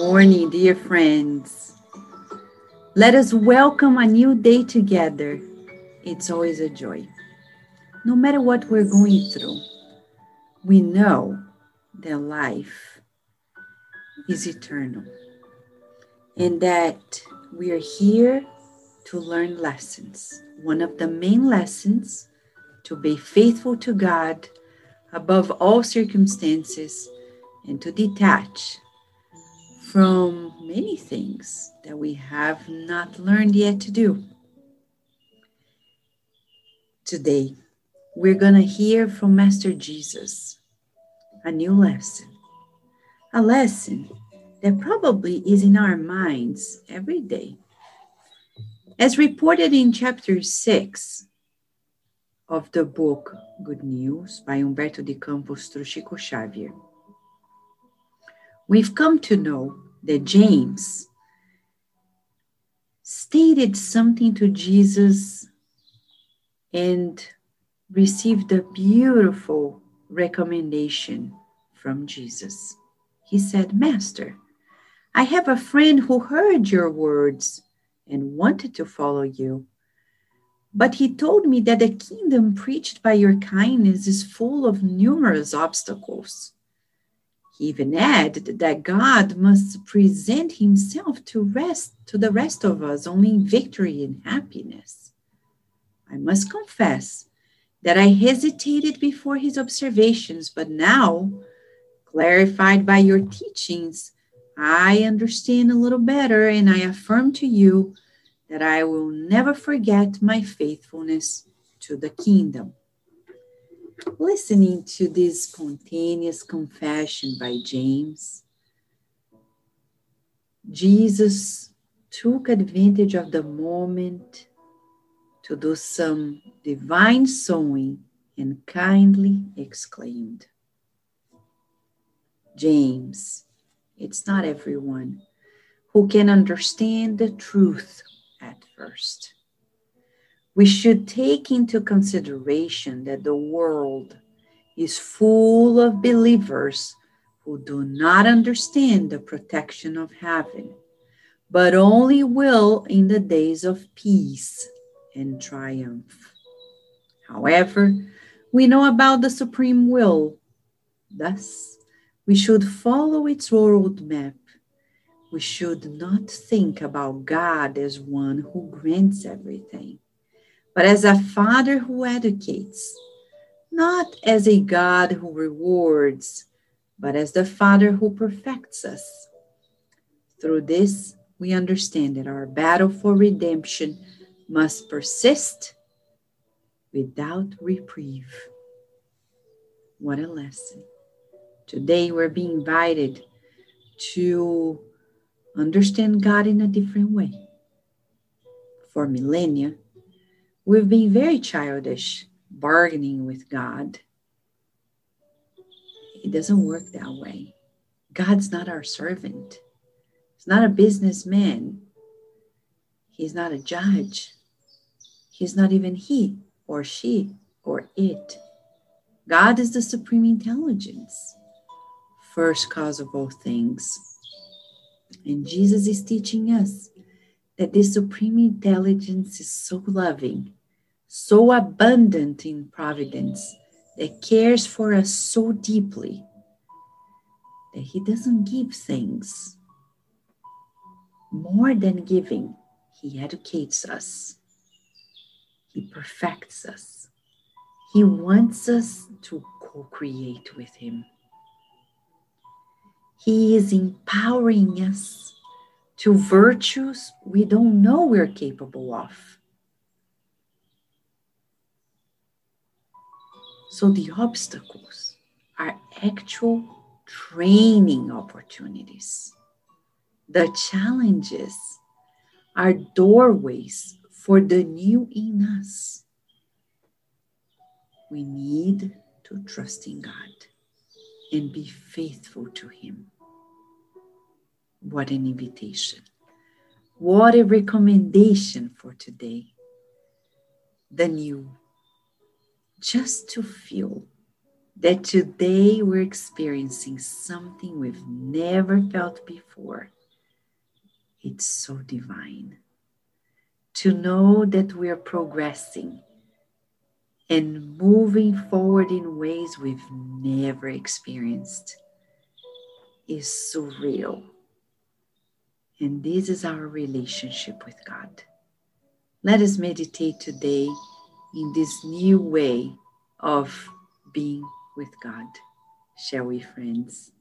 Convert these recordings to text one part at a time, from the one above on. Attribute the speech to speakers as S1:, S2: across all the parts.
S1: Morning, dear friends. Let us welcome a new day together. It's always a joy. No matter what we're going through, we know that life is eternal and that we are here to learn lessons. One of the main lessons to be faithful to God above all circumstances and to detach from many things that we have not learned yet to do. Today, we're going to hear from Master Jesus a new lesson, a lesson that probably is in our minds every day. As reported in chapter 6 of the book Good News by Humberto de Campos through Chico Xavier we've come to know that James stated something to Jesus and received a beautiful recommendation from Jesus. He said, Master, I have a friend who heard your words and wanted to follow you. But he told me that the kingdom preached by your kindness is full of numerous obstacles. He even added that God must present himself to rest to the rest of us only in victory and happiness. I must confess that I hesitated before his observations, but now, clarified by your teachings, I understand a little better, and I affirm to you that I will never forget my faithfulness to the kingdom listening to this spontaneous confession by James, Jesus took advantage of the moment to do some divine sowing and kindly exclaimed, James, it's not everyone who can understand the truth at first we should take into consideration that the world is full of believers who do not understand the protection of heaven, but only will in the days of peace and triumph. However, we know about the supreme will. Thus, we should follow its roadmap. We should not think about God as one who grants everything but as a father who educates, not as a God who rewards, but as the Father who perfects us. Through this, we understand that our battle for redemption must persist without reprieve. What a lesson. Today, we're being invited to understand God in a different way. For millennia, We've been very childish, bargaining with God. It doesn't work that way. God's not our servant. He's not a businessman. He's not a judge. He's not even he or she or it. God is the supreme intelligence, first cause of all things. And Jesus is teaching us that this supreme intelligence is so loving so abundant in providence, that cares for us so deeply that He doesn't give things. More than giving, He educates us, He perfects us. He wants us to co create with Him. He is empowering us to virtues we don't know we're capable of. So the obstacles are actual training opportunities. The challenges are doorways for the new in us. We need to trust in God and be faithful to Him. What an invitation! What a recommendation for today. The new just to feel that today we're experiencing something we've never felt before. It's so divine to know that we are progressing and moving forward in ways we've never experienced is surreal. And this is our relationship with God. Let us meditate today in this new way of being with God. Shall we, friends?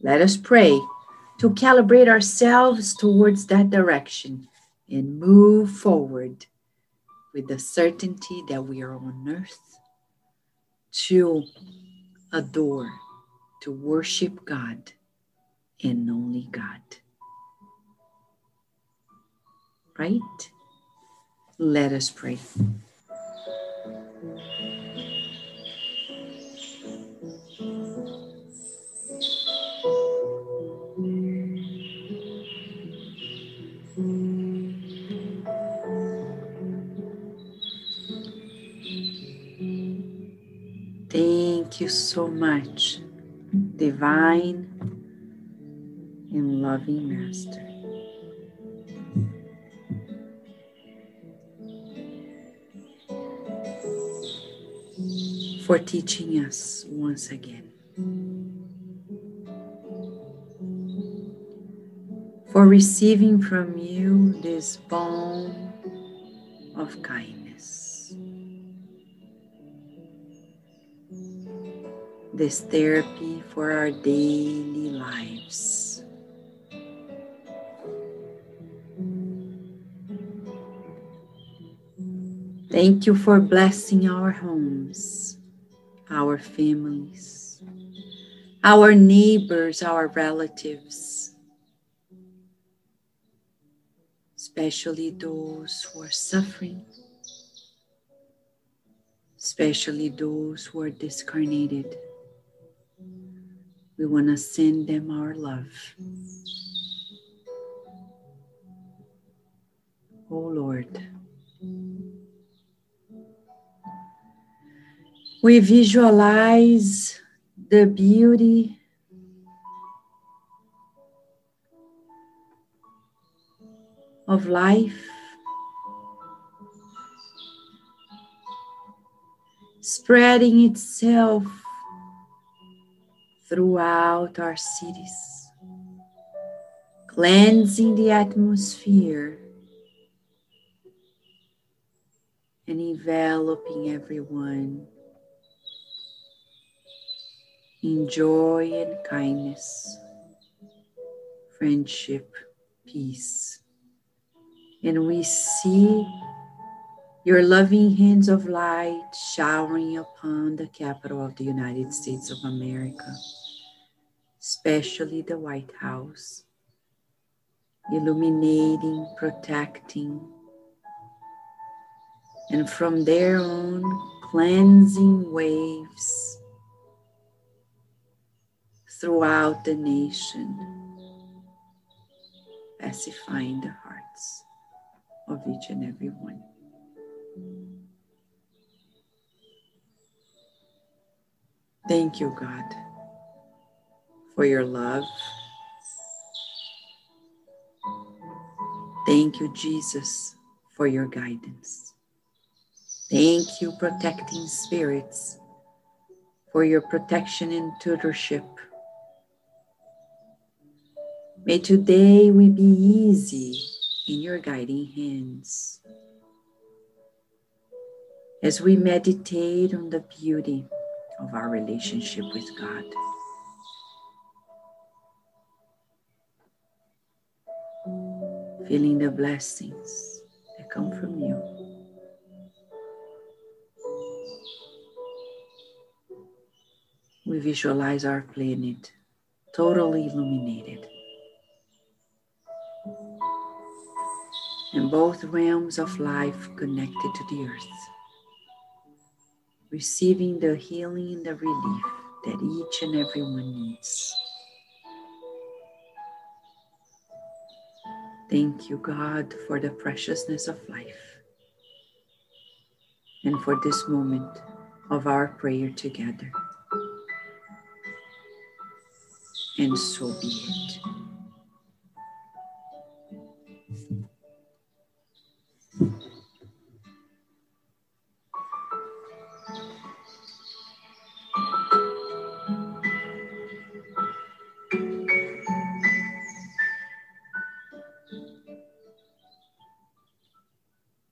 S1: Let us pray to calibrate ourselves towards that direction and move forward with the certainty that we are on earth to adore, to worship God and only God. Right? Let us pray. Thank you so much, divine and loving Master. For teaching us once again. For receiving from you this balm of kindness. This therapy for our daily lives. Thank you for blessing our homes, our families, our neighbors, our relatives, especially those who are suffering, especially those who are discarnated. We want to send them our love. Oh Lord. We visualize the beauty of life spreading itself throughout our cities, cleansing the atmosphere and enveloping everyone in joy and kindness, friendship, peace. And we see your loving hands of light showering upon the capital of the United States of America especially the White House, illuminating, protecting, and from there on, cleansing waves throughout the nation, pacifying the hearts of each and every one. Thank you, God for your love. Thank you, Jesus, for your guidance. Thank you, protecting spirits, for your protection and tutorship. May today we be easy in your guiding hands as we meditate on the beauty of our relationship with God. feeling the blessings that come from you. We visualize our planet totally illuminated. And both realms of life connected to the earth, receiving the healing and the relief that each and everyone needs. Thank you, God, for the preciousness of life and for this moment of our prayer together. And so be it.